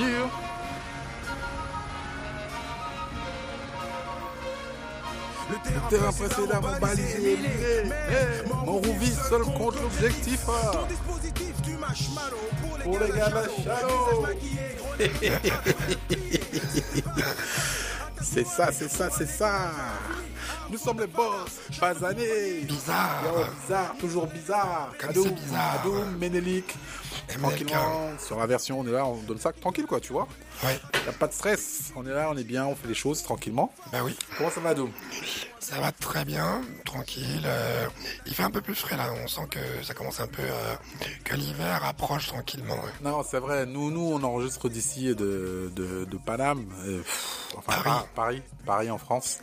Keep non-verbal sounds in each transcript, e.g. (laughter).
Yeah. Le terrain précédemment balisé, mais mon rouvi seul contre l'objectif. ah. Pour les gars de la Shadow. (laughs) C'est ça, c'est ça, c'est ça. Nous sommes les boss. Bazané. Bizarre. Yo, bizarre, toujours bizarre. Adoum, bizarre. Adoum, Ménélique. Et Tranquillement, sur la version, on est là, on donne ça tranquille, quoi, tu vois. Ouais, Y a pas de stress. On est là, on est bien, on fait les choses tranquillement. bah oui. Comment ça va, Adoum Ça va très bien, tranquille. euh, il fait un peu plus frais là, on sent que ça commence un peu, euh, que l'hiver approche tranquillement. ouais. Non, c'est vrai. Nous, nous, on enregistre d'ici de, de, de Paname, pff, enfin Paris. Paris. Paris, en France.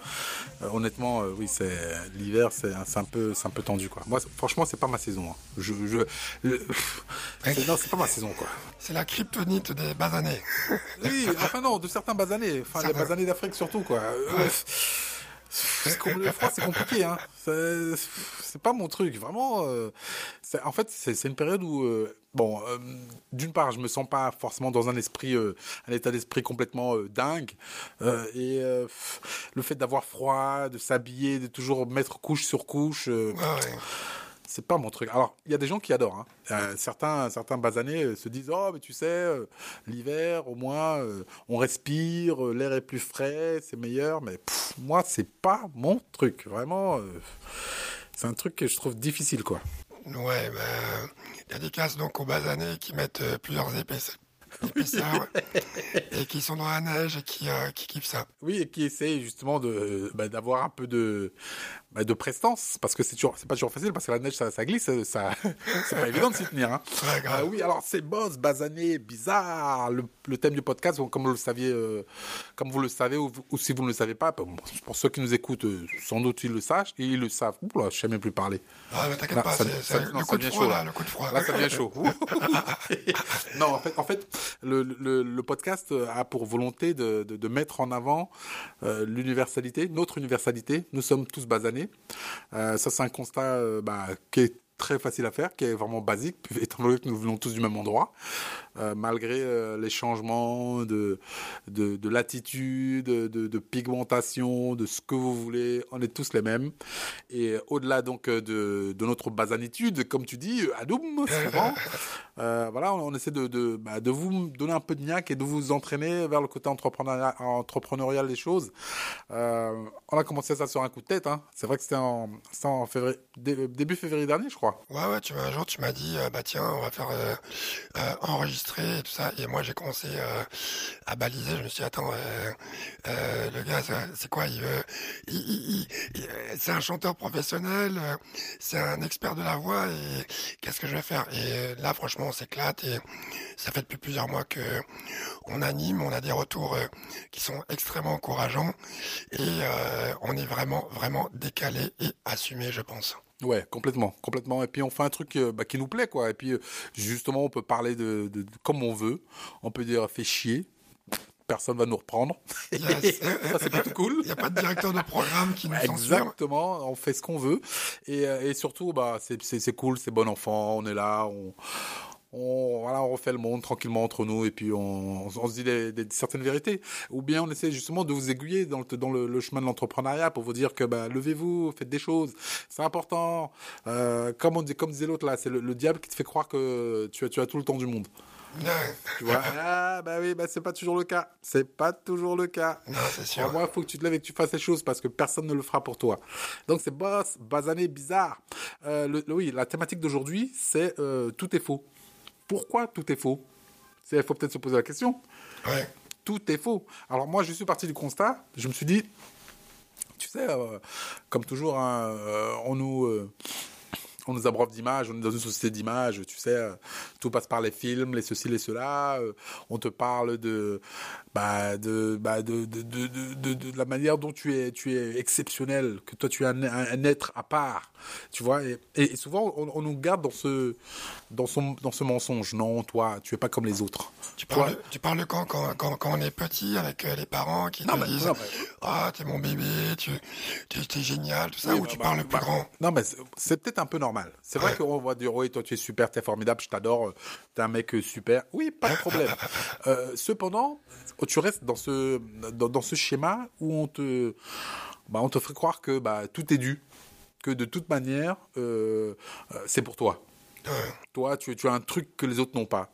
Euh, honnêtement, euh, oui, c'est l'hiver, c'est un peu, c'est un peu tendu, quoi. Moi, franchement, c'est pas ma saison. hein. Je, je, le- pff, non, c'est pas ma saison, quoi. C'est la kryptonite des basanés. Oui, enfin non, de certains basanés, enfin les basanés d'Afrique surtout, quoi. Euh, le froid, c'est compliqué, hein. C'est pas mon truc, vraiment. euh, en fait, c'est une période où, euh, bon, euh, d'une part, je me sens pas forcément dans un esprit, un état d'esprit complètement dingue, et le fait d'avoir froid, de s'habiller, de toujours mettre couche sur couche. Ouais, ouais. C'est pas mon truc. Alors, il y a des gens qui adorent. hein. Euh, certains, certains basanés euh, se disent Oh, mais tu sais, euh, l'hiver, au moins, on respire, l'air est plus frais, c'est meilleur. Mais moi, c'est pas mon truc. Vraiment, c'est un truc que je trouve difficile, quoi. Ouais, bah, dédicace donc aux basanés qui mettent plusieurs épaisseurs, (laughs) et qui sont dans la neige et qui, euh, qui kiffent ça. Oui, et qui essaye justement de bah, d'avoir un peu de bah, de prestance, parce que c'est toujours, c'est pas toujours facile, parce que la neige, ça, ça glisse, ça, (laughs) c'est pas évident de s'y tenir. Hein. Ouais, grave. Euh, oui, alors c'est boss, basané, bizarre. Le, le thème du podcast, comme vous le saviez, euh, comme vous le savez, ou, ou si vous ne le savez pas, pour ceux qui nous écoutent, euh, sans doute ils le sachent, et ils le savent. Ouh là, je sais même plus parler. Ah, mais t'inquiète pas, ça- c'est le ça coup de devient froid chaud, là, là. le coup de froid. Là, ça devient chaud. (laughs) non, en fait, en fait le, podcast a pour volonté de mettre en avant euh, l'universalité, notre universalité. Nous sommes tous basanés. Euh, ça, c'est un constat euh, bah, qui est très facile à faire, qui est vraiment basique, (laughs) étant donné que nous venons tous du même endroit, euh, malgré euh, les changements de, de, de latitude, de, de pigmentation, de ce que vous voulez, on est tous les mêmes. Et au-delà donc euh, de, de notre basanitude, comme tu dis, Adoum, souvent, (laughs) euh, voilà, on, on essaie de, de, bah, de vous donner un peu de niaque et de vous entraîner vers le côté entrepreneurial, entrepreneurial des choses. On a commencé ça sur un coup de tête. Hein. C'est vrai que c'était en, en février, dé- début février dernier, je crois. Ouais, ouais, tu m'as, un jour, tu m'as dit, bah tiens, on va faire euh, et tout ça. Et moi, j'ai commencé euh, à baliser. Je me suis dit, attends, euh, euh, le gars, c'est quoi il, veut- il, il- C'est un chanteur professionnel, c'est un expert de la voix. Et qu'est-ce que je vais faire? Et là, franchement, on s'éclate. Et ça fait depuis plusieurs mois que on anime, on a des retours qui sont extrêmement encourageants. Et on est vraiment, vraiment décalé et assumé, je pense. Ouais, complètement, complètement. Et puis on fait un truc euh, bah, qui nous plaît, quoi. Et puis euh, justement, on peut parler de, de, de- comme on veut. On peut dire fait chier. Personne va nous reprendre. (laughs) Yes. ça c'est plutôt cool. Il n'y a pas de directeur de programme qui nous censure. Exactement, on fait ce qu'on veut. Et, euh, et surtout, bah, c'est- cool, c'est bon enfant, on est là, on, on, voilà, on refait le monde tranquillement entre nous et puis on, on se dit des, des- certaines vérités. Ou bien on essaie justement de vous aiguiller dans le, dans le, le chemin de l'entrepreneuriat pour vous dire que bah, levez-vous, faites des choses, c'est important. Euh, comme, on dit, comme disait l'autre là, c'est le, le diable qui te fait croire que tu as, tu as tout le temps du monde. Non, (laughs) Tu vois? Ah bah oui, bah c'est pas toujours le cas. C'est pas toujours le cas. non, c'est sûr. Pour moi, il faut que tu te lèves et que tu fasses les choses parce que personne ne le fera pour toi. Donc c'est boss, basané, bizarre. Euh, le- oui, la thématique d'aujourd'hui, c'est euh, tout est faux. Pourquoi tout est faux? Il faut peut-être se poser la question. Ouais. Tout est faux. Alors moi, je suis parti du constat. Je me suis dit, tu sais, euh, comme toujours, hein, euh, on nous... euh, on nous abreuve d'images, on est dans une société d'images, tu sais, euh, tout passe par les films, les ceci, les cela. euh, on te parle de, bah, de, bah, de, de, de, de, la manière dont tu es, tu es exceptionnel, que toi tu es un, un- un être à part, tu vois. Et, et souvent, on, on nous garde dans ce, dans son, dans ce mensonge. Non, toi, tu es pas comme les autres. Tu Toi- parles, tu parles quand, quand, quand, quand on est petit avec euh, les parents qui Non, te disent Ah, t'es mon bébé, tu, tu es génial, tout ça, Oui, ou tu parles plus grand Non, mais c'est peut-être un peu normal. Normal. C'est vrai qu'on va dire, oui, toi tu es super, tu es formidable, je t'adore, t'es un mec super. Oui, pas de problème. (laughs) Euh, cependant, tu restes dans ce, dans, dans, ce schéma où on te, bah, on te fait croire que bah, tout est dû, que de toute manière, euh, euh c'est pour toi. Toi, tu, tu as un truc que les autres n'ont pas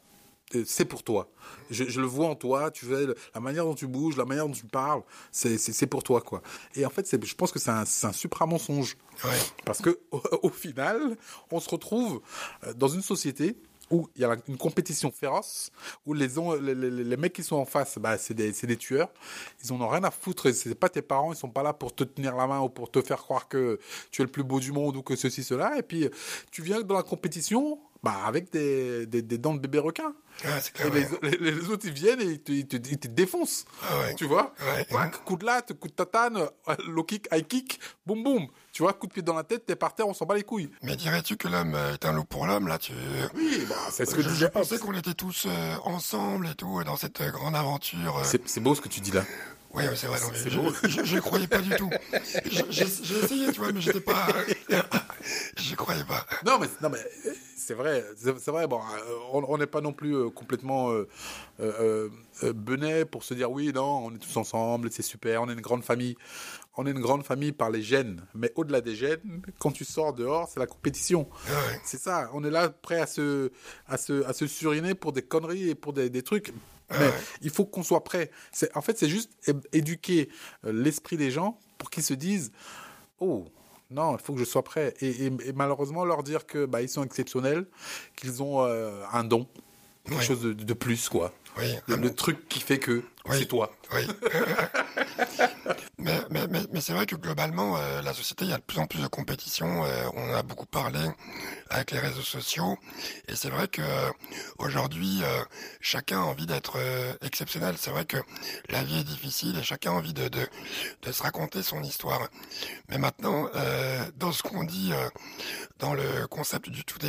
c'est pour toi. Je, je, le vois en toi, tu fais la manière dont tu bouges, la manière dont tu parles, c'est pour toi quoi. Et en fait, je pense que c'est un, un supra mensonge. Ouais. Parce que au, au, final, on se retrouve euh, dans une société où il y a une compétition féroce, où les, les, les, les mecs qui sont en face, bah, c'est des, des, tueurs. Ils en ont rien à foutre. C'est pas tes parents, ils sont pas là pour te tenir la main ou pour te faire croire que tu es le plus beau du monde ou que ceci, cela. Et puis, tu viens dans la compétition, bah, avec des, des, des dents de bébé requin. Ah, et les, les, autres, ils viennent et ils te, ils te, ils te défoncent. Ah ouais. Tu vois ouais. Coup de latte, coup de tatane, low kick, high kick, boum boum. Tu vois, coup de pied dans la tête, t'es par terre, on s'en bat les couilles. Mais dirais-tu que l'homme est un loup pour l'homme, là tu... Oui, bah, c'est ce que je, je pensais qu'on était tous euh, ensemble et tout, dans cette grande aventure. Euh... C'est beau ce que tu dis là. Oui, c'est vrai, non, mais je, je, croyais pas du tout. J'ai essayé, tu vois, mais j'étais pas. (laughs) je croyais pas. Non, mais, non, mais c'est vrai, c'est vrai. Bon, on n'est pas non plus euh, complètement euh, euh, benet pour se dire oui, non, on est tous ensemble, c'est super, on est une grande famille. On est une grande famille par les gènes, mais au-delà des gènes, quand tu sors dehors, c'est la compétition. Ouais. C'est ça. On est là prêt à se, à se, à se suriner pour des conneries et pour des, des trucs. Mais il faut qu'on soit prêt. En fait, c'est juste éduquer l'esprit des gens pour qu'ils se disent Oh, non, il faut que je sois prêt. Et, et, et malheureusement, leur dire que bah, ils sont exceptionnels, qu'ils ont euh, un don, quelque Oui. chose de, de, plus, quoi. Oui. Le, le truc qui fait que Oui. c'est toi. Oui. (laughs) mais mais, mais, mais c'est vrai que globalement, euh, la société, il y a de plus en plus de compétition. Euh, on a beaucoup parlé avec les réseaux sociaux. Et c'est vrai que euh, aujourd'hui, euh, chacun a envie d'être euh, exceptionnel. C'est vrai que la vie est difficile et chacun a envie de, de, de se raconter son histoire. Mais maintenant, euh, dans ce qu'on dit, dans le concept du tout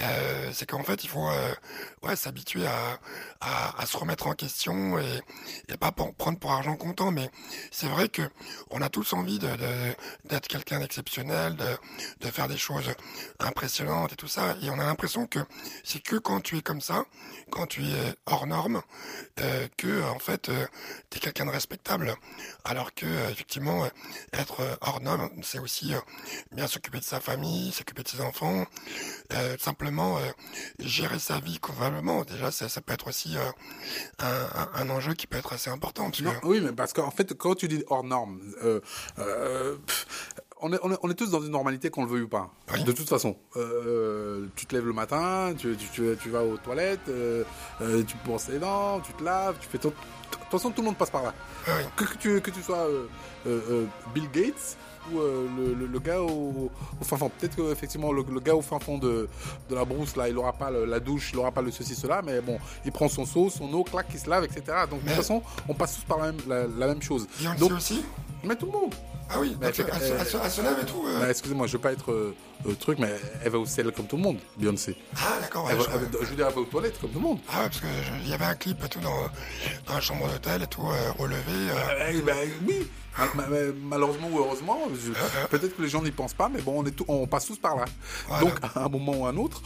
euh, c'est qu'en fait, il faut ouais, s'habituer à, à, à se remettre en question et, et pas prendre pour argent comptant, mais vrai que on a tous envie de, de d'être quelqu'un d'exceptionnel, de, de faire des choses impressionnantes et tout ça, et on a l'impression que c'est que quand tu es comme ça, quand tu es hors norme, euh, que en fait euh, tu es quelqu'un de respectable, alors que euh, effectivement être hors norme, c'est aussi euh, bien s'occuper de sa famille, s'occuper de ses enfants, euh, simplement euh, gérer sa vie convenablement. Déjà, ça, ça peut être aussi euh, un, un, un, enjeu qui peut être assez important. Non. Oui, mais parce qu'en fait, quand tu dis hors norme, euh, euh, on, est, on, est, on est tous dans une normalité qu'on le veuille ou pas. Oui. De toute façon, euh, tu te lèves le matin, tu, tu, tu, tu vas aux toilettes, tu brosses les dents, tu te laves, tu fais tout. De toute façon, tout le monde passe par là. Oui. Que, que, tu, que tu sois Bill Gates euh, le, le, le, gars au, au fin fond. Peut-être qu'effectivement, le, le, gars au fin fond de, de la brousse, là, il n'aura pas la douche, il n'aura pas le ceci, cela, mais bon, il prend son seau, son eau, clac, il se lave, etc. Donc, mais... de toute façon, on passe tous par la même, la, la même chose. Donc, aussi Mais tout le monde. Ah oui, mais elle, se lève et tout. Euh... Excusez-moi, je veux pas être euh, truc, mais elle va au ciel comme tout le monde, Beyoncé. Ah d'accord. Ouais, je, je, veux dire, elle va aux toilettes comme tout le monde. Ah ouais, parce que il y avait un clip et tout dans, dans la chambre d'hôtel et tout euh, relevé. Euh... Bah, oui. Malheureusement ou heureusement, peut-être que les gens n'y pensent pas, mais bon, on, est tout, on passe tous par là. Voilà. Donc, à un moment ou à un autre,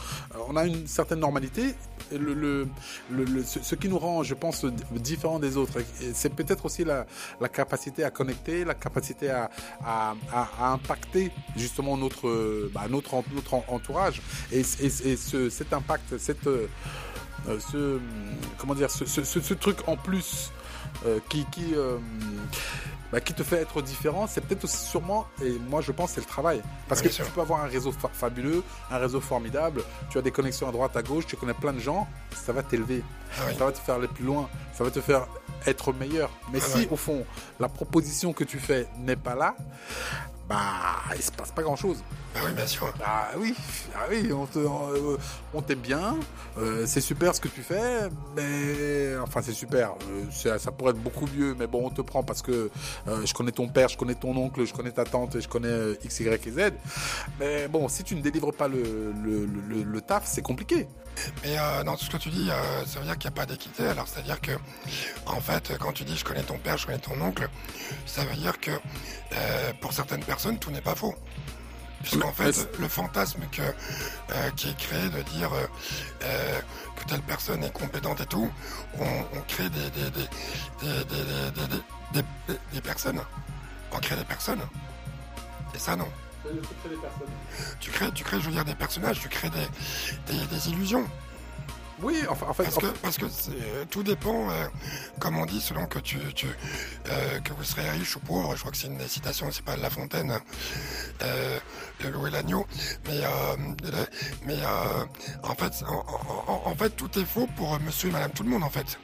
on a une certaine normalité. Le, le, le, ce, qui nous rend, je pense, différent des autres, c'est peut-être aussi la, la, capacité à connecter, la capacité à, à, à, à impacter justement notre, bah, notre, notre entourage. Et, et, et ce, cet impact, cette, euh, ce, comment dire, ce, ce, ce, truc en plus euh, qui, qui euh, bah, qui te fait être différent, c'est peut-être aussi sûrement, et moi je pense, c'est le travail. Parce Bien que sûr. tu peux avoir un réseau fa fabuleux, un réseau formidable, tu as des connexions à droite, à gauche, tu connais plein de gens, ça va t'élever, ah oui. ça va te faire aller plus loin, ça va te faire être meilleur. Mais ah si ouais. au fond, la proposition que tu fais n'est pas là, bah, il se passe pas grand chose. Ah oui, bien sûr. Ah oui, ah oui, on te, on t'aime bien, euh, c'est super ce que tu fais, mais enfin c'est super, euh, ça, ça, pourrait être beaucoup mieux, mais bon on te prend parce que euh, je connais ton père, je connais ton oncle, je connais ta tante, je connais euh, X, Y et Z. Mais bon, si tu ne délivres pas le, le, le, le taf, c'est compliqué. Mais euh, dans tout ce que tu dis, euh, ça veut dire qu'il n'y a pas d'équité. Alors c'est-à-dire que, en fait, quand tu dis je connais ton père, je connais ton oncle, ça veut dire que euh, pour certaines personnes, tout n'est pas faux. Puisqu'en fait, le fantasme que, euh, qui est créé de dire euh, euh, que telle personne est compétente et tout, on, crée des des, des, des, personnes. On crée des personnes. Et ça, non. Tu crées, tu crées, je veux dire, des personnages, tu crées des, des illusions. Oui, enfin, en fait, parce que, parce que tout dépend, euh, comme on dit, selon que tu, tu euh, que vous serez riche ou pauvre. Je crois que c'est une citation, c'est pas de La Fontaine, euh, de Louis l'agneau, mais mais en fait, en, fait, tout est faux pour Monsieur et Madame tout le monde, en fait.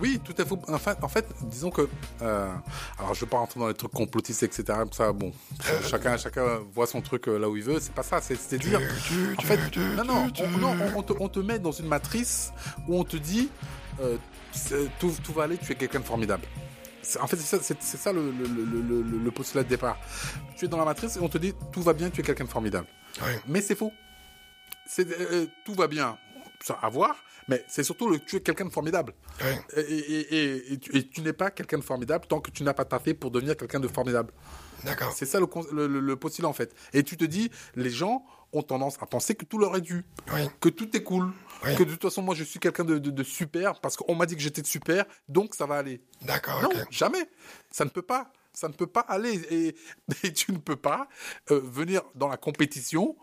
Oui, tout à fait. En fait, en fait disons que. Euh, alors, je ne vais pas rentrer dans les trucs complotistes, etc. Ça, bon, chacun, chacun voit son truc euh, là où il veut. C'est pas ça. C'est dire. En fait, non, non, on, te, on, te, met dans une matrice où on te dit euh, tout, tout, va aller, tu es quelqu'un de formidable. En fait, c'est ça, c'est ça le, le, le, le, postulat de départ. Tu es dans la matrice et on te dit tout va bien, tu es quelqu'un de formidable. Mais c'est faux. C'est, tout va bien, ça à voir, mais c'est surtout le, tu es quelqu'un de formidable. Et, tu, n'es pas quelqu'un de formidable tant que tu n'as pas taffé pour devenir quelqu'un de formidable. D'accord. C'est ça le, le, postulat en fait. Et tu te dis, les gens ont tendance à penser que tout leur est dû, que tout est cool, que de toute façon moi je suis quelqu'un de, super parce qu'on m'a dit que j'étais super, donc ça va aller. D'accord. Non, jamais. Ça ne peut pas. Ça ne peut pas aller (laughs) et, tu ne peux pas euh, venir dans la compétition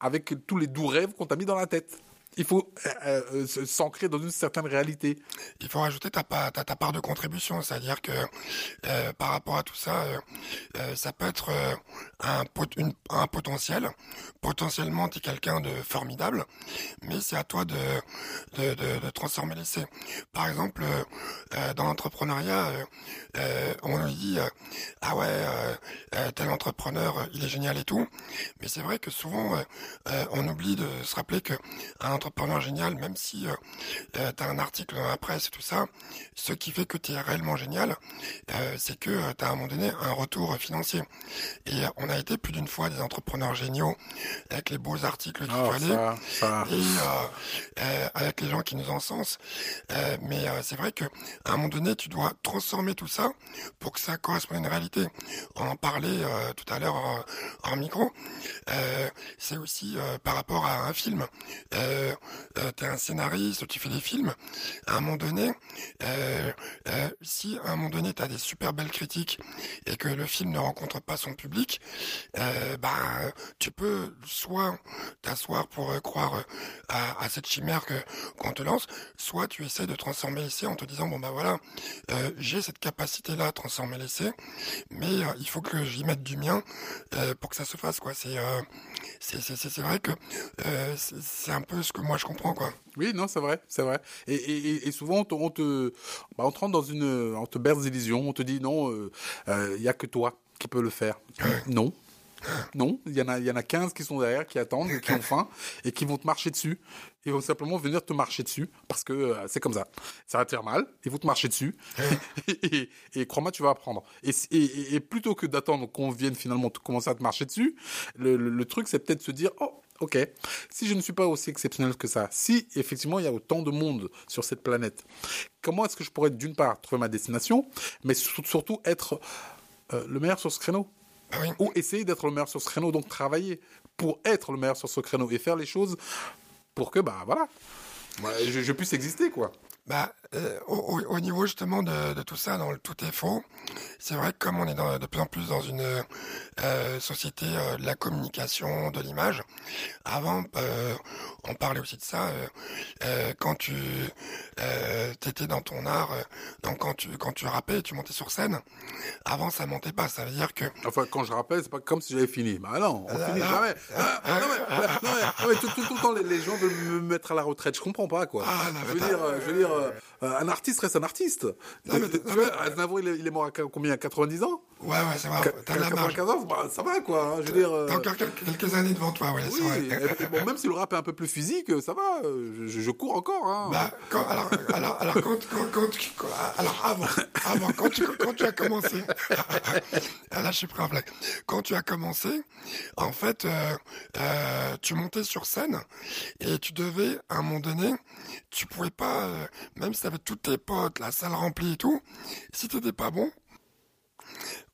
avec tous les doux rêves qu'on t'a mis dans la tête il faut euh, euh, s'ancrer dans une certaine réalité. Il faut rajouter ta, part de contribution, c'est-à-dire que euh, par rapport à tout ça, ça peut être un, potentiel. Potentiellement, tu es quelqu'un de formidable, mais c'est à toi de, de, de, transformer l'essai. Par exemple, dans l'entrepreneuriat, on lui dit ah ouais, tel entrepreneur, il est génial et tout, mais c'est vrai que souvent on oublie de se rappeler que un entrepreneur génial, même si euh, euh tu as un article dans la presse et tout ça, ce qui fait que tu es réellement génial, euh, c'est que euh, tu as à un moment donné un retour financier. Et on a été plus d'une fois des entrepreneurs géniaux avec les beaux articles qu'il oh, fallait et avec les gens qui nous encensent. mais c'est vrai que à un moment donné, tu dois transformer tout ça pour que ça corresponde à une réalité. On en parlait tout à l'heure en, micro. c'est aussi par rapport à un film. Euh, euh, tu es un scénariste, tu fais des films, à un moment donné, euh, euh, si à un moment donné tu as des super belles critiques et que le film ne rencontre pas son public, bah tu peux soit t'asseoir pour croire à, cette chimère qu'on te lance, soit tu essaies de transformer l'essai en te disant bon bah voilà, j'ai cette capacité là à transformer l'essai, mais il faut que j'y mette du mien pour que ça se fasse quoi. C'est c'est vrai que c'est un peu ce que moi je comprends quoi. Oui, non, c'est vrai, c'est vrai. Et, et, souvent on te, bah, on te, rentre dans une, on te berce d'illusions, on te dit non, il euh, n'y euh, a que toi qui peux le faire. Non. Non, il y en a, y en a 15 qui sont derrière, qui attendent, qui ont faim et qui vont te marcher dessus. Ils vont simplement venir te marcher dessus parce que euh, c'est comme ça. Ça va te faire mal, ils vont te marcher dessus (laughs) et, et, crois-moi, tu vas apprendre. Et, et, plutôt que d'attendre qu'on vienne finalement te commencer à te marcher dessus, le, le, le truc c'est peut-être se dire oh ok, si je ne suis pas aussi exceptionnel que ça, si effectivement il y a autant de monde sur cette planète, comment est-ce que je pourrais d'une part trouver ma destination, mais surtout être euh, le meilleur sur ce créneau? Ah Ou essayer d'être le meilleur sur ce créneau, donc travailler pour être le meilleur sur ce créneau et faire les choses pour que, bah voilà, je, je puisse exister, quoi. Bah, euh, au, au, niveau justement de, de, tout ça, dans le tout est faux, c'est vrai que comme on est dans, de plus en plus dans une euh, société euh, de la communication, de l'image, avant euh, on parlait aussi de ça euh, quand tu étais dans ton art, donc quand tu quand tu rappais, tu montais sur scène. Avant ça montait pas, ça veut dire que. Enfin, quand je rappelle, c'est pas comme si j'avais fini. Bah non, on finit jamais. Ah, non mais, non mais, tout, tout, tout, le temps les, gens veulent me mettre à la retraite, je comprends pas quoi. Ah, je veux dire, je veux dire euh, un artiste reste un artiste. Non, mais, (laughs) Aznavour, il, il, est mort à combien 90 ans? Ouais, ouais, ça va. T'as la marge. ans, bah, ça va, quoi. Hein, je veux dire. T'as encore quelques années devant toi, ouais, c'est vrai. bon, même si le rap est un peu plus physique, ça va. Je, je cours encore, hein. Bah, quand, alors, alors, alors, quand, quand, quand, alors, avant, avant, quand tu, quand tu as commencé, (laughs) là, je suis prêt à blague. Quand tu as commencé, en fait, euh, euh, tu montais sur scène et tu devais, à un moment donné, tu pouvais pas, euh, même si t'avais tous tes potes, la salle remplie et tout, si t'étais pas bon,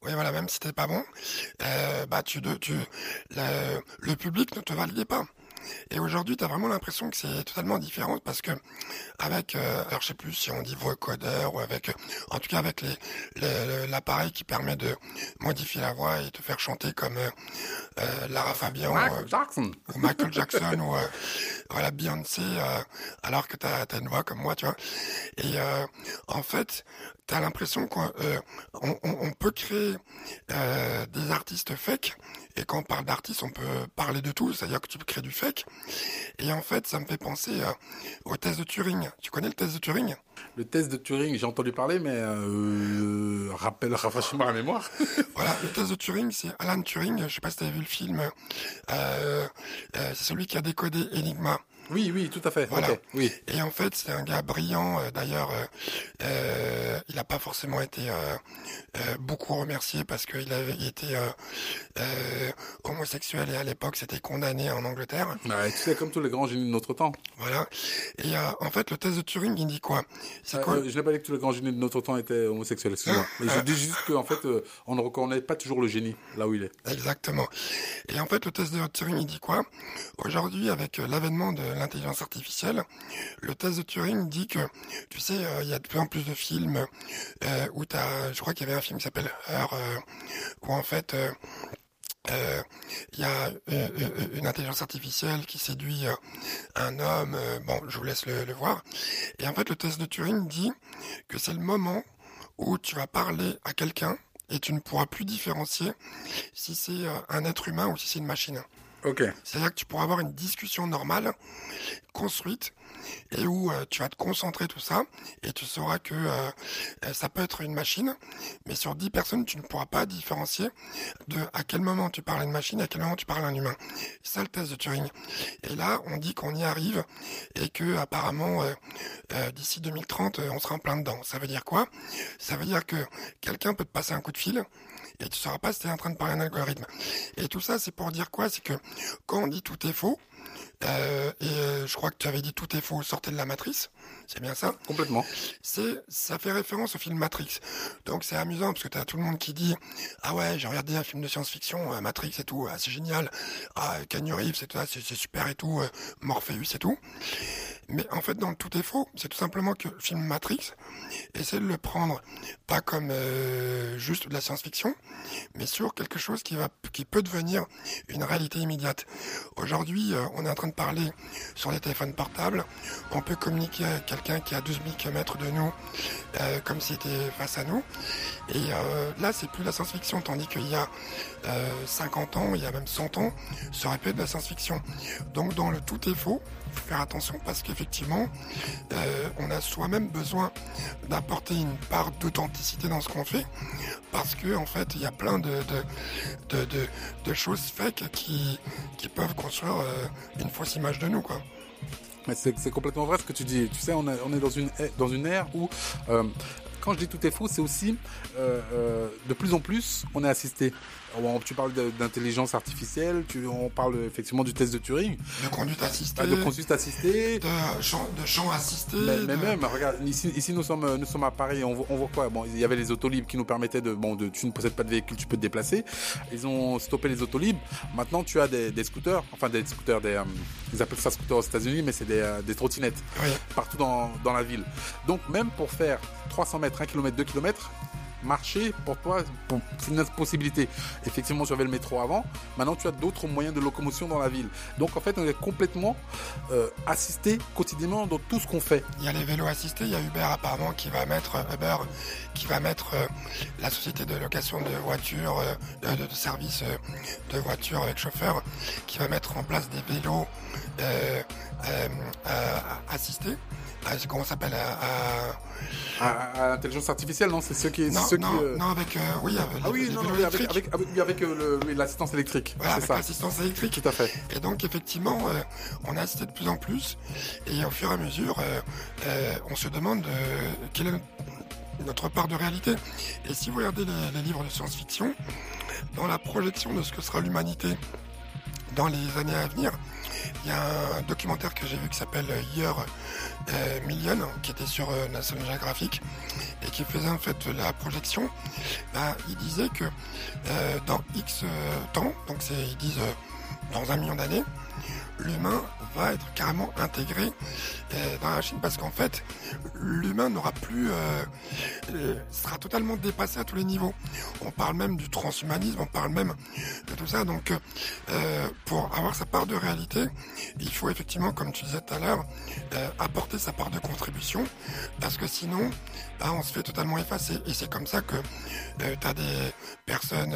Oui, voilà, même si t'es pas bon, euh, bah tu, tu le, le public ne te validait pas. Et aujourd'hui, tu as vraiment l'impression que c'est totalement différent parce que avec, euh, alors je sais plus si on dit vocodeur ou avec, en tout cas avec les, l'appareil qui permet de modifier la voix et te faire chanter comme euh, euh Lara Fabian euh, Jackson. ou Michael Jackson ou voilà Beyoncé, alors que tu as, une voix comme moi, tu vois. Et en fait, tu as l'impression qu'on on, on, peut créer des artistes fake et quand on parle d'artiste, on peut parler de tout, c'est-à-dire que tu peux créer du fake. Et en fait, ça me fait penser euh, au test de Turing. Tu connais le test de Turing? Le test de Turing, j'ai entendu parler, mais euh, rappelle, rafraîchis-moi la mémoire. (laughs) (laughs) voilà, le test de Turing, c'est Alan Turing. Je sais pas si tu as vu le film. euh, c'est celui qui a décodé Enigma. Oui, oui, tout à fait. Voilà. oui. Et en fait, c'est un gars brillant. Euh, d'ailleurs, euh, euh, il n'a pas forcément été beaucoup remercié parce qu'il avait été homosexuel et à l'époque, c'était condamné en Angleterre. Ouais, tu sais, comme tous les grands génies de notre temps. Voilà. Et en fait, le test de Turing, il dit quoi, quoi? Je n'ai pas dit que tous les grands génies de notre temps étaient homosexuels. Excuse-moi. Mais je dis juste qu'en fait, on ne reconnaît pas toujours le génie là où il est. Exactement. Et en fait, le test de Turing, il dit quoi? Aujourd'hui, avec l'avènement de l'intelligence artificielle, le test de Turing dit que, tu sais, euh, il y a de plus en plus de films euh, où tu as, je crois qu'il y avait un film qui s'appelle Heure, euh, où en fait, il y a une intelligence artificielle qui séduit un homme. bon, je vous laisse le, le, voir. Et en fait, le test de Turing dit que c'est le moment où tu vas parler à quelqu'un et tu ne pourras plus différencier si c'est un être humain ou si c'est une machine. C'est-à-dire que tu pourras avoir une discussion normale, construite, et où euh, tu vas te concentrer tout ça, et tu sauras que euh, euh, ça peut être une machine, mais sur 10 personnes, tu ne pourras pas différencier de à quel moment tu parles à une machine à quel moment tu parles à un humain. C'est ça le test de Turing. Et là, on dit qu'on y arrive, et que apparemment, d'ici 2030, on sera en plein dedans. Ça veut dire quoi? Ça veut dire que quelqu'un peut te passer un coup de fil, et tu sauras pas si tu es en train de parler un algorithme. Et tout ça, c'est pour dire quoi? C'est que quand on dit tout est faux, euh, et euh, je crois que tu avais dit tout est faux, sortez de la matrice. C'est bien ça? Complètement. C'est, ça fait référence au film Matrix. Donc c'est amusant parce que tu as tout le monde qui dit ah ouais j'ai regardé un film de science-fiction, euh, Matrix et tout, ah, c'est génial, ah Keanu Reeves c'est, c'est super et tout, Morpheus et tout. Mais en fait, dans le tout est faux, c'est tout simplement que le film Matrix essaie de le prendre pas comme euh, juste de la science-fiction, mais sur quelque chose qui va, qui peut devenir une réalité immédiate. Aujourd'hui, euh, on est en train de parler sur les téléphones portables. On peut communiquer avec quelqu'un qui est à 12 000 km de nous, euh, comme s'il était face à nous. Et là, c'est plus la science-fiction, tandis qu'il y a 50 ans, il y a même 100 ans, ça aurait pu être de la science-fiction. Donc, dans le tout est faux, faut faire attention parce qu'effectivement, euh, on a soi-même besoin d'apporter une part d'authenticité dans ce qu'on fait, parce que en fait, il y a plein de, de, de, choses fake qui, qui peuvent construire euh, une fausse image de nous, quoi. C'est complètement vrai ce que tu dis. Tu sais, on, on est dans une, dans une ère où euh, quand je dis tout est faux, c'est aussi euh, euh, de plus en plus, on est assisté. Tu parles d'intelligence artificielle, tu, on parle effectivement du test de Turing. De conduite assistée. de conduite assistée. De champ, de assisté. Mais, même, regarde, ici, ici nous sommes, nous sommes à Paris, on, on voit quoi? Bon, il y avait les autolibres qui nous permettaient de, bon, de, tu ne possèdes pas de véhicule, tu peux te déplacer. Ils ont stoppé les autolibres. Maintenant, tu as des, des scooters, enfin des scooters, des, euh, ils appellent ça scooters aux États-Unis, mais c'est des, des trottinettes partout dans, dans la ville. Donc même pour faire 300 mètres, 1 km, 2 km, marcher, pour toi, c'est une possibilité. Effectivement, tu avais le métro avant. Maintenant, tu as d'autres moyens de locomotion dans la ville. Donc, en fait, on est complètement euh, assisté quotidiennement dans tout ce qu'on fait. Il y a les vélos assistés. Il y a Uber apparemment qui va mettre euh, Uber qui va mettre euh, la société de location de voitures, de, de, services de voitures avec chauffeur, qui va mettre en place des vélos assistés. Ah, comment ça s'appelle à, l'intelligence artificielle, non C'est ceux qui. Non, ceux non, qui, euh, non, avec. Euh, oui, avec, ah oui, non, non, avec, avec, avec, euh, l'assistance électrique. Voilà, l'assistance électrique. Tout à fait. Et donc, effectivement, on a assisté de plus en plus. Et au fur et à mesure, on se demande quelle est notre part de réalité. Et si vous regardez les livres de science-fiction, dans la projection de ce que sera l'humanité dans les années à venir, il y a un documentaire que j'ai vu qui s'appelle Year Million, qui était sur National Geographic et qui faisait en fait la projection. Bah, il disait que dans X temps, donc c'est ils disent dans un million d'années, l'humain être carrément intégré euh, dans la Chine parce qu'en fait, l'humain n'aura plus, euh, euh, sera totalement dépassé à tous les niveaux. On parle même du transhumanisme, on parle même de tout ça. Donc, pour avoir sa part de réalité, il faut effectivement, comme tu disais tout à l'heure, apporter sa part de contribution parce que sinon, bah, on se fait totalement effacer. Et c'est comme ça que tu as des personnes,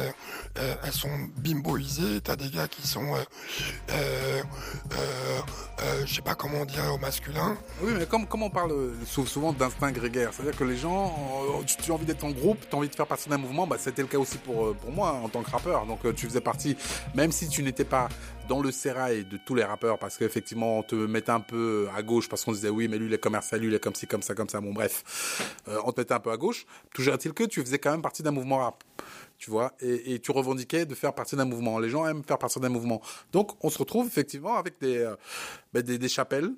elles sont bimboisées, tu as des gars qui sont euh, euh, je sais pas comment dire au masculin. Oui, mais comme, on parle souvent d'instinct grégaire, c'est-à-dire que les gens, euh, tu, as envie d'être en groupe, tu as envie de faire partie d'un mouvement, bah, c'était le cas aussi pour, pour moi en tant que rappeur. Donc tu faisais partie, même si tu n'étais pas dans le sérail de tous les rappeurs, parce qu'effectivement on te mettait un peu à gauche, parce qu'on disait oui, mais lui il est commercial, lui il est comme ci, comme ça, comme ça, bon bref, on te mettait un peu à gauche. Toujours est-il que tu faisais quand même partie d'un mouvement rap tu vois, et, tu revendiquais de faire partie d'un mouvement. Les gens aiment faire partie d'un mouvement. Donc, on se retrouve effectivement avec des, euh, ben, des, chapelles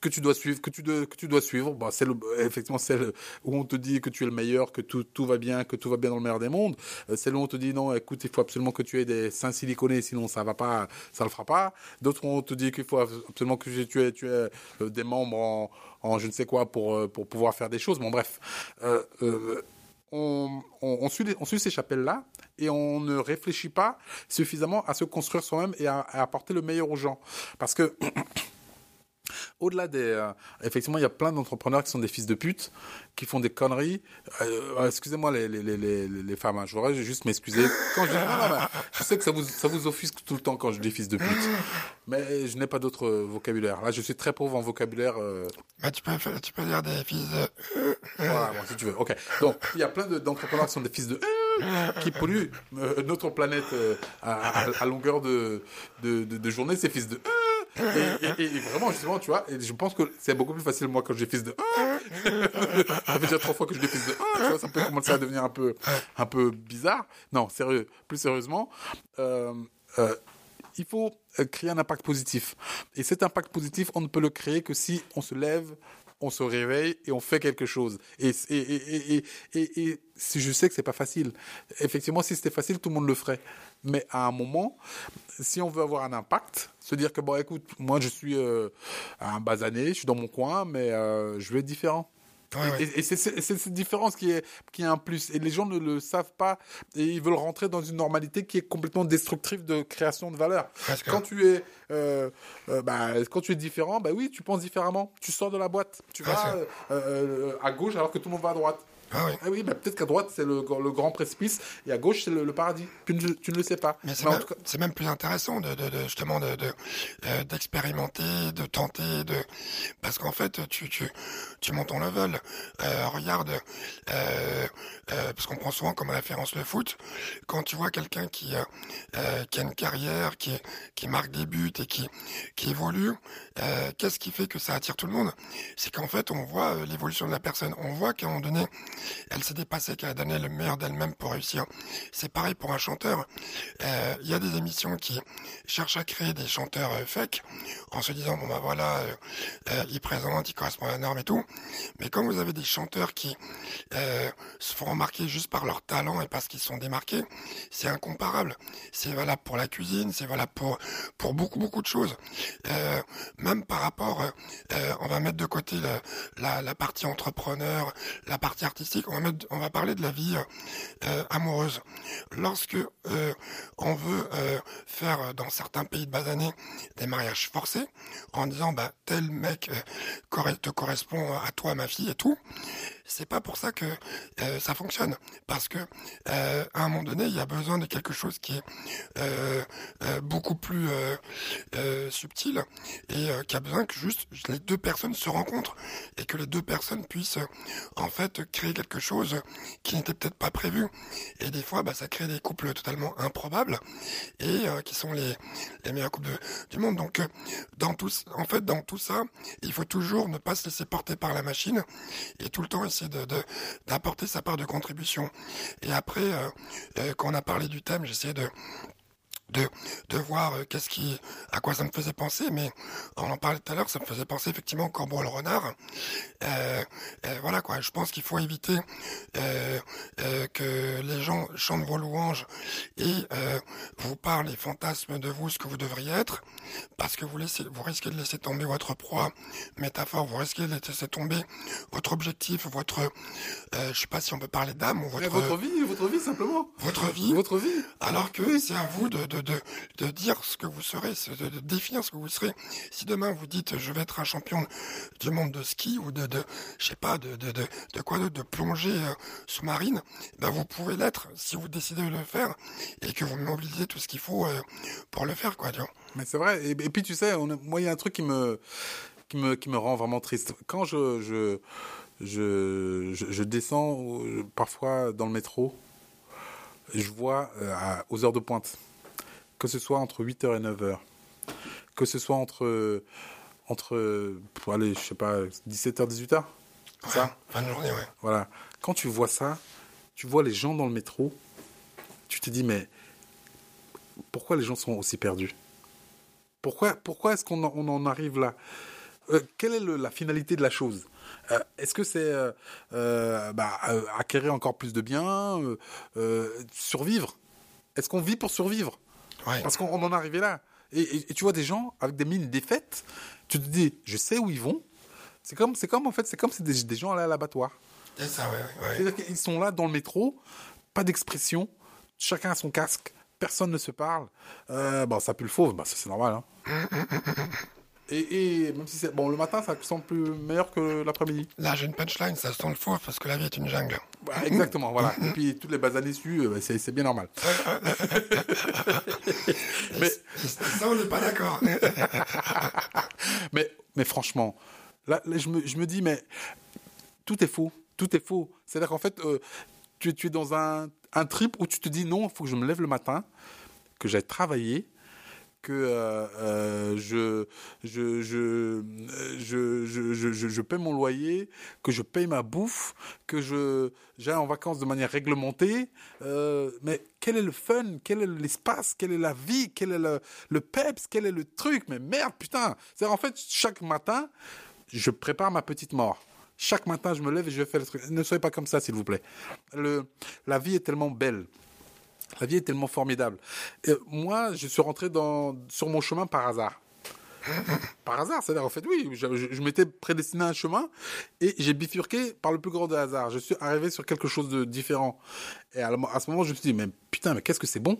que tu dois suivre, que tu dois, suivre. Bah, c'est effectivement celle où on te dit que tu es le meilleur, que tout, va bien, que tout va bien dans le meilleur des mondes. Euh, celle où on te dit non, écoute, il faut absolument que tu aies des seins siliconés, sinon ça va pas, ça le fera pas. D'autres on te dit qu'il faut absolument que tu aies, euh, des membres en, je ne sais quoi pour, pour pouvoir faire des choses. Bon, bref. Euh, on, suit, ces chapelles-là et on ne réfléchit pas suffisamment à se construire soi-même et à, à, apporter le meilleur aux gens. Parce que (clears throat) au-delà des, euh, effectivement, il y a plein d'entrepreneurs qui sont des fils de pute, qui font des conneries. Euh, euh, excusez-moi les, les, les, les, femmes, hein, je voudrais juste m'excuser. Quand je, je sais que ça vous, ça vous offusque tout le temps quand je dis fils de pute, mais je n'ai pas d'autre vocabulaire. Là, je suis très pauvre en vocabulaire. Bah, tu peux, tu peux dire des fils de. voilà, bon, si tu veux. Ok. Donc, il y a plein d'entrepreneurs qui sont des fils de qui polluent notre planète à, à, longueur de, de, de, de journée, ces fils de et, vraiment, justement, tu vois, et je pense que c'est beaucoup plus facile, moi, quand j'ai fils de (laughs) ça fait déjà trois fois que je des fils de tu vois, ça peut commencer à devenir un peu, un peu bizarre. Non, sérieux, plus sérieusement, euh, euh, il faut créer un impact positif. Et cet impact positif, on ne peut le créer que si on se lève on se réveille et on fait quelque chose. Et, et, et, et, si je sais que c'est pas facile. Effectivement, si c'était facile, tout le monde le ferait. Mais à un moment, si on veut avoir un impact, se dire que bon, écoute, moi je suis euh, un basané, je suis dans mon coin, mais euh, je vais être différent. Et, c'est cette différence qui est, qui est un plus. Et les gens ne le savent pas et ils veulent rentrer dans une normalité qui est complètement destructrive de création de valeur. Quand tu es, euh, euh, bah, quand tu es différent, bah oui, tu penses différemment. Tu sors de la boîte. Tu vas euh, à gauche alors que tout le monde va à droite. Ah oui, ah oui bah, peut-être qu'à droite c'est le, le, grand précipice et à gauche c'est le, paradis. Tu ne, tu ne, le sais pas. Mais c'est même, même, plus intéressant de, de, de justement de euh, d'expérimenter, de, de, tenter, de parce qu'en fait tu, tu, tu montes ton level. Euh, regarde, euh, euh, parce qu'on prend souvent comme référence le foot. Quand tu vois quelqu'un qui euh, euh, qui a une carrière, qui qui marque des buts et qui qui évolue, qu'est-ce qui fait que ça attire tout le monde? C'est qu'en fait on voit l'évolution de la personne. On voit qu'à un moment donné elle s'est dépassée, qu'elle a donné le meilleur d'elle-même pour réussir. C'est pareil pour un chanteur. Euh, il y a des émissions qui cherchent à créer des chanteurs euh, fake en se disant bon bah voilà, euh, euh ils présentent, ils correspondent à la norme et tout. Mais quand vous avez des chanteurs qui se font remarquer juste par leur talent et parce qu'ils sont démarqués, c'est incomparable. C'est valable pour la cuisine, c'est valable pour pour beaucoup beaucoup de choses. même par rapport, on va mettre de côté la, la partie entrepreneur, la partie artistique on va, parler de la vie euh, amoureuse. Lorsque euh, on veut euh, faire dans certains pays de bas années des mariages forcés, en disant bah tel mec te correspond à toi, ma fille et tout, c'est pas pour ça que euh, ça fonctionne. Parce que euh, à un moment donné, il y a besoin de quelque chose qui est euh, beaucoup plus subtil et qui a besoin que juste les deux personnes se rencontrent et que les deux personnes puissent en fait créer quelque chose qui n'était peut-être pas prévu. Et des fois, bah, ça crée des couples totalement improbables et qui sont les, les meilleurs couples du monde. Donc, dans tout, en fait, dans tout ça, il faut toujours ne pas se laisser porter par la machine et tout le temps d'apporter sa part de contribution. Et après, euh, euh, quand on a parlé du thème, j'essayais de de, de voir euh, qu'est-ce qui, à quoi ça me faisait penser, mais on en parlait tout à l'heure, ça me faisait penser effectivement au corbeau le renard. Euh, euh, voilà quoi, je pense qu'il faut éviter que les gens chantent vos louanges et vous parlent et fantasment de vous ce que vous devriez être, parce que vous laissez, vous risquez de laisser tomber votre proie, métaphore, vous risquez de laisser tomber votre objectif, votre, je sais pas si on peut parler d'âme ou votre, votre vie, votre vie simplement, votre vie, votre vie, alors que c'est à vous de, de, de, de, dire ce que vous serez, de, de, définir ce que vous serez. Si demain vous dites je vais être un champion du monde de ski ou de, de je sais pas, de, de, de, de quoi de plongée euh, sous-marine, ben vous pouvez l'être si vous décidez de le faire et que vous mobilisez tout ce qu'il faut euh, pour le faire, quoi. Tu. Mais c'est vrai. Et, puis tu sais, moi il y a un truc qui me, qui me, qui me rend vraiment triste. Quand je, je, je, je, descends euh, parfois dans le métro, je vois aux heures de pointe que ce soit entre 8h et 9h, que ce soit entre, entre je sais pas, 17h, 18h. ça? Fin de journée, ouais. Voilà. Quand tu vois ça, tu vois les gens dans le métro, tu te dis, mais pourquoi les gens sont aussi perdus? Pourquoi, pourquoi est-ce qu'on en, en, arrive là? Euh, Quelle est la finalité de la chose? Euh, Est-ce que c'est euh, bah, acquérir encore plus de biens, survivre? Est-ce qu'on vit pour survivre? Parce qu'on en est arrivé là. Et, tu vois des gens avec des mines défaites, tu te dis, je sais où ils vont. C'est comme, c'est comme en fait, c'est comme c'est des, des, gens à l'abattoir. C'est ça, ouais. C'est-à-dire qu'ils sont là dans le métro, pas d'expression, chacun a son casque, personne ne se parle. Euh, bon, ça pue le fauve, bah, ça c'est normal. Hein. (laughs) Et, même si c'est bon le matin, ça semble plus meilleur que l'après-midi. Là, j'ai une punchline, ça sent le faux parce que la vie est une jungle. Bah, exactement, voilà. Et puis toutes les bases dessus, euh, c'est bien normal. (laughs) mais ça, on n'est pas d'accord. (laughs) mais mais franchement, là, je, me, je me dis mais tout est faux, tout est faux. C'est-à-dire qu'en fait, euh, tu, tu es dans un, un trip où tu te dis non, il faut que je me lève le matin, que j'aille travailler que euh, euh, je, je, je, je, je, je, paie mon loyer, que je paye ma bouffe, que je j'aille en vacances de manière réglementée. Euh, mais quel est le fun? Quel est l'espace? Quelle est la vie? Quel est le, le peps? Quel est le truc? Mais merde, putain C'est en fait, chaque matin, je prépare ma petite mort. Chaque matin, je me lève et je fais le truc. Ne soyez pas comme ça, s'il vous plaît. Le, la vie est tellement belle. La vie est tellement formidable. moi, je suis rentré dans, sur mon chemin par hasard. par hasard, c'est-à-dire en fait, oui, je, m'étais prédestiné à un chemin et j'ai bifurqué par le plus grand des hasards. Je suis arrivé sur quelque chose de différent. Et à, à ce moment, je me suis dit, mais putain, mais qu'est-ce que c'est bon?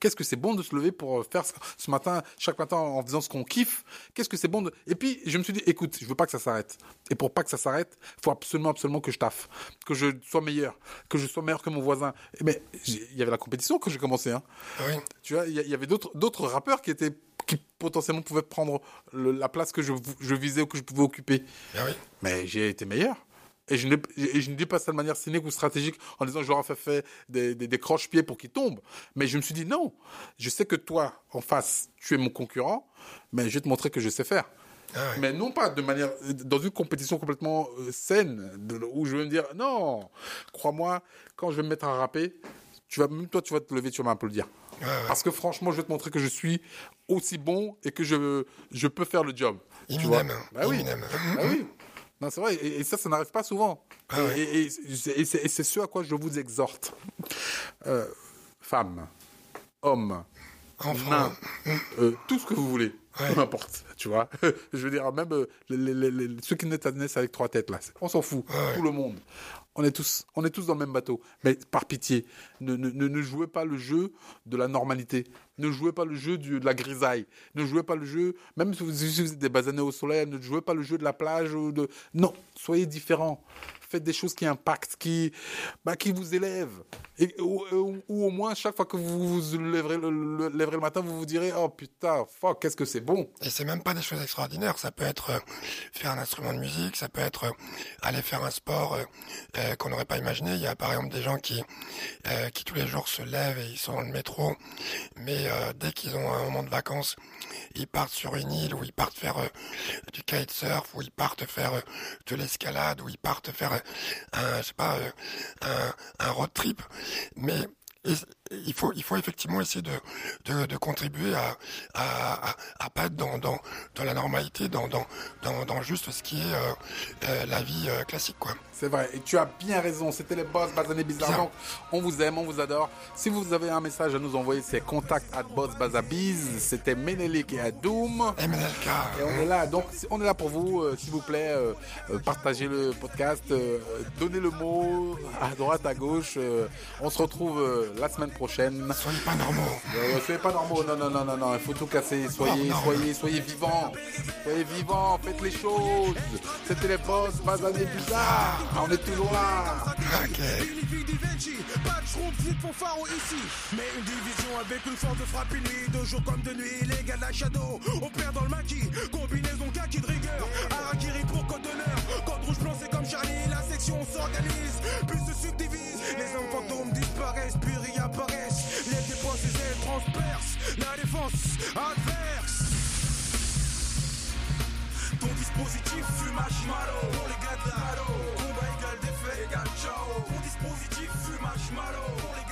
Qu'est-ce que c'est bon de se lever pour faire ce matin, chaque matin en faisant ce qu'on kiffe? Qu'est-ce que c'est bon de... Et puis, je me suis dit, écoute, je veux pas que ça s'arrête. Et pour pas que ça s'arrête, il faut absolument, absolument que je taffe, que je sois meilleur, que je sois meilleur que mon voisin. Mais il y avait la compétition que j'ai commencé. Hein. Ah oui. Tu vois, il y, avait d'autres, d'autres rappeurs qui étaient qui potentiellement pouvaient prendre la place que je, je visais ou que je pouvais occuper. Ah oui. Mais j'ai été meilleur. Et je, ne, je ne dis pas ça de manière cynique ou stratégique en disant je leur ai fait, des, des, des croche-pieds pour qu'ils tombent. Mais je me suis dit non, je sais que toi, en face, tu es mon concurrent, mais je vais te montrer que je sais faire. Ah mais non pas de manière dans une compétition complètement euh, saine où je vais me dire non. Crois-moi quand je vais me mettre à rapper tu vas même toi tu vas te lever tu vas m'applaudir ah parce que franchement je vais te montrer que je suis aussi bon et que je je peux faire le job. Tu vois bah oui. Bah oui non, c'est vrai, et, ça, ça n'arrive pas souvent. Ah et, c'est ce à quoi je vous exhorte. Euh, femmes, hommes, enfants, euh, tout ce que vous voulez, peu importe, tu vois. (laughs) je veux dire, même euh, les, ceux qui naissent avec trois têtes, là, on s'en fout, tout le monde. On est tous, on est tous dans le même bateau. Mais par pitié, ne, jouez pas le jeu de la normalité. Ne jouez pas le jeu de la grisaille. Ne jouez pas le jeu, même si vous utilisez des basanés au soleil, ne jouez pas le jeu de la plage ou de. Non, soyez différents faites des choses qui impactent, qui, bah, qui vous élèvent. Ou, au moins, chaque fois que vous vous lèverez le, matin, vous vous direz, oh putain, qu'est-ce que c'est bon. Et c'est même pas des choses extraordinaires. Ça peut être euh, faire un instrument de musique, ça peut être euh, aller faire un sport euh, qu'on n'aurait pas imaginé. Il y a par exemple des gens qui, qui tous les jours se lèvent et ils sont dans le métro, mais dès qu'ils ont un moment de vacances, ils partent sur une île, ou ils partent faire du kitesurf, ou ils partent faire de l'escalade, ou ils partent faire un, je sais pas, un, un road trip. Mais il faut, il faut effectivement essayer de, de, de contribuer à, à, à, pas être dans, dans, dans la normalité, dans, dans, dans, dans juste ce qui est euh, euh, la vie euh, classique, quoi. C'est vrai, et tu as bien raison. C'était les boss Bazané Bizarre. Donc, on vous aime, on vous adore. Si vous avez un message à nous envoyer, c'est contact at boss Bazabiz. C'était Menelik et Adoum. MNLK. Et on est là. Donc, on est là pour vous. S'il vous plaît, partagez le podcast, donnez le mot à droite, à gauche. on se retrouve la semaine prochaine. Soyez pas normaux. soyez pas normaux. Non, non, non, non, non. Il faut tout casser. Soyez, soyez, soyez vivants. Soyez vivants. Faites les choses. C'était les boss Bazané Bizarre. Ah, on est toujours là. Ok. Pas de schrompf, pour Faro ici. Mais une division avec une force de frappe nuit, de jour comme de nuit. Les gars de la Shadow, on perd dans le maquis. Combinaison kaki de rigueur. Section s'organise, puis se subdivise. Les hommes fantômes disparaissent, puis réapparaissent. Les dépenses, les ailes transpercent. La défense adverse. Ton dispositif fume marshmallow pour les gars de la. Combat égal défait égal ciao. Ton dispositif fume marshmallow pour les